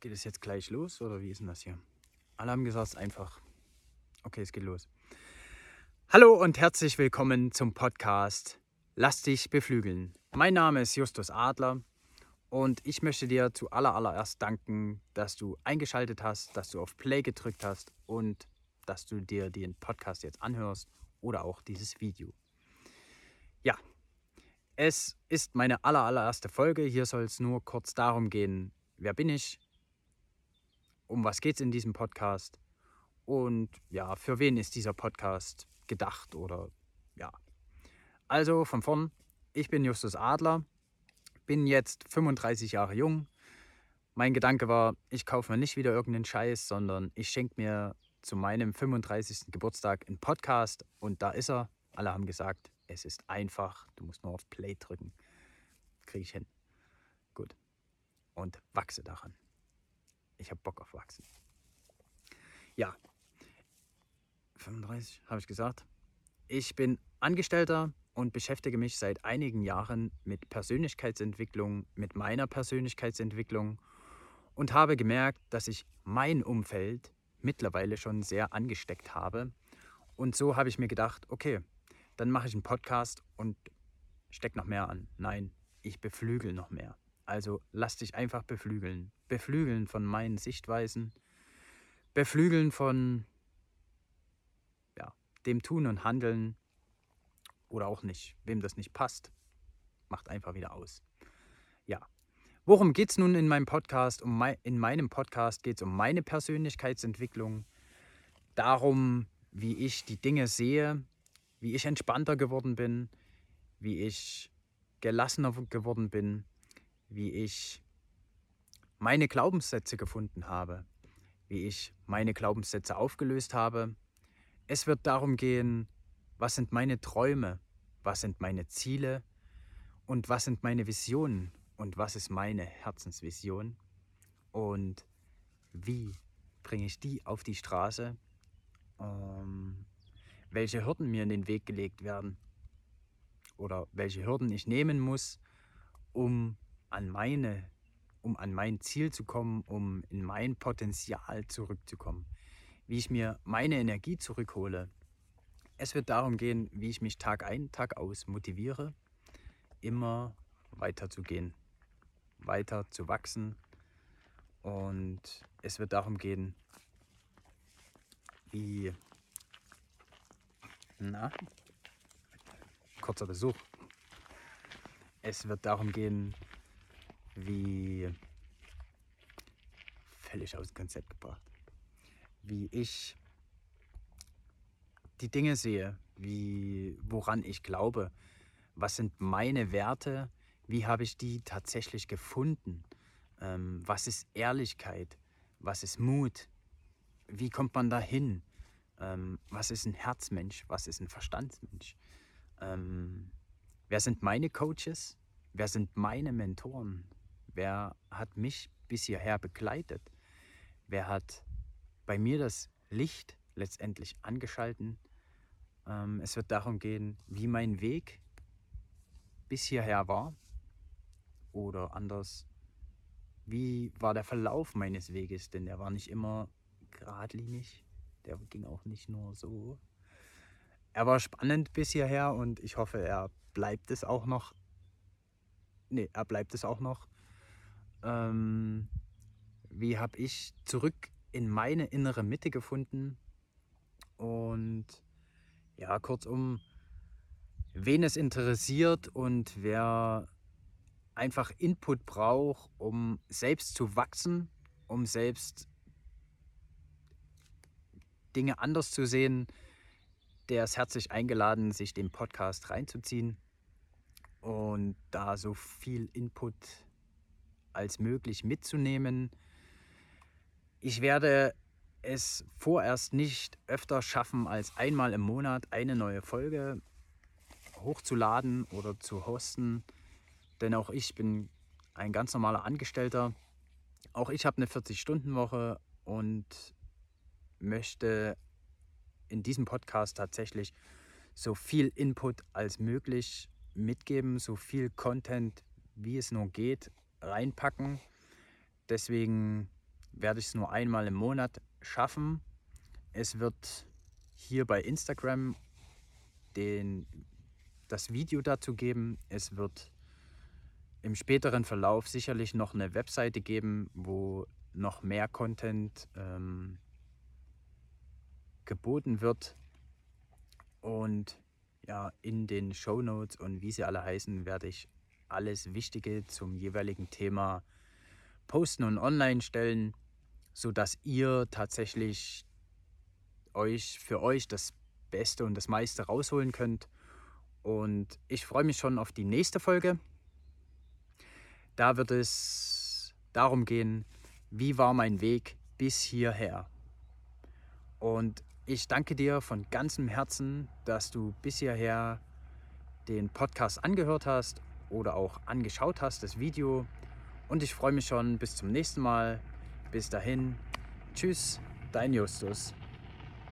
Geht es jetzt gleich los oder wie ist denn das hier? Alle haben gesagt, einfach. Okay, es geht los. Hallo und herzlich willkommen zum Podcast Lass dich beflügeln. Mein Name ist Justus Adler und ich möchte dir zu allerallererst danken, dass du eingeschaltet hast, dass du auf Play gedrückt hast und dass du dir den Podcast jetzt anhörst oder auch dieses Video. Ja, es ist meine allerallererste Folge. Hier soll es nur kurz darum gehen, wer bin ich, um was geht es in diesem Podcast und ja, für wen ist dieser Podcast gedacht oder ja. Also von vorn, ich bin Justus Adler, bin jetzt 35 Jahre jung. Mein Gedanke war, ich kaufe mir nicht wieder irgendeinen Scheiß, sondern ich schenke mir zu meinem 35. Geburtstag einen Podcast und da ist er. Alle haben gesagt, es ist einfach, du musst nur auf Play drücken. Kriege ich hin. Gut. Und wachse daran. Ich habe Bock auf Wachsen. Ja, 35 habe ich gesagt. Ich bin Angestellter und beschäftige mich seit einigen Jahren mit Persönlichkeitsentwicklung, mit meiner Persönlichkeitsentwicklung und habe gemerkt, dass ich mein Umfeld mittlerweile schon sehr angesteckt habe. Und so habe ich mir gedacht, okay, dann mache ich einen Podcast und stecke noch mehr an. Nein, ich beflügel noch mehr. Also lass dich einfach beflügeln. Beflügeln von meinen Sichtweisen, beflügeln von ja, dem Tun und Handeln oder auch nicht. Wem das nicht passt, macht einfach wieder aus. Ja. Worum geht es nun in meinem Podcast? Um mein, in meinem Podcast geht es um meine Persönlichkeitsentwicklung, darum, wie ich die Dinge sehe, wie ich entspannter geworden bin, wie ich gelassener geworden bin, wie ich meine Glaubenssätze gefunden habe, wie ich meine Glaubenssätze aufgelöst habe. Es wird darum gehen, was sind meine Träume, was sind meine Ziele und was sind meine Visionen und was ist meine Herzensvision und wie bringe ich die auf die Straße, ähm, welche Hürden mir in den Weg gelegt werden oder welche Hürden ich nehmen muss, um an meine, um an mein Ziel zu kommen, um in mein Potenzial zurückzukommen, wie ich mir meine Energie zurückhole. Es wird darum gehen, wie ich mich Tag ein, Tag aus motiviere, immer weiter zu gehen, weiter zu wachsen. Und es wird darum gehen, wie, na, kurzer Besuch. Es wird darum gehen, wie völlig aus dem Konzept gebracht, wie ich die Dinge sehe, wie, woran ich glaube, was sind meine Werte, wie habe ich die tatsächlich gefunden, ähm, was ist Ehrlichkeit, was ist Mut, wie kommt man dahin, ähm, was ist ein Herzmensch, was ist ein Verstandsmensch, ähm, wer sind meine Coaches, wer sind meine Mentoren, Wer hat mich bis hierher begleitet? Wer hat bei mir das Licht letztendlich angeschalten? Ähm, es wird darum gehen, wie mein Weg bis hierher war oder anders, wie war der Verlauf meines Weges, denn der war nicht immer geradlinig, der ging auch nicht nur so. Er war spannend bis hierher und ich hoffe, er bleibt es auch noch. Ne, er bleibt es auch noch ähm, wie habe ich zurück in meine innere Mitte gefunden. Und ja, kurzum, wen es interessiert und wer einfach Input braucht, um selbst zu wachsen, um selbst Dinge anders zu sehen, der ist herzlich eingeladen, sich den Podcast reinzuziehen und da so viel Input als möglich mitzunehmen. Ich werde es vorerst nicht öfter schaffen, als einmal im Monat eine neue Folge hochzuladen oder zu hosten, denn auch ich bin ein ganz normaler Angestellter. Auch ich habe eine 40-Stunden-Woche und möchte in diesem Podcast tatsächlich so viel Input als möglich mitgeben, so viel Content, wie es nur geht, reinpacken. Deswegen werde ich es nur einmal im Monat schaffen. Es wird hier bei Instagram den, das Video dazu geben. Es wird im späteren Verlauf sicherlich noch eine Webseite geben, wo noch mehr Content ähm, geboten wird. Und ja, in den Show Notes und wie sie alle heißen, werde ich alles Wichtige zum jeweiligen Thema posten und online stellen, sodass ihr tatsächlich euch für euch das Beste und das meiste rausholen könnt. Und ich freue mich schon auf die nächste Folge. Da wird es darum gehen, wie war mein Weg bis hierher. Und ich danke dir von ganzem Herzen, dass du bis hierher den Podcast angehört hast oder auch angeschaut hast, das Video. Und ich freue mich schon bis zum nächsten Mal. Bis dahin. Tschüss, dein Justus.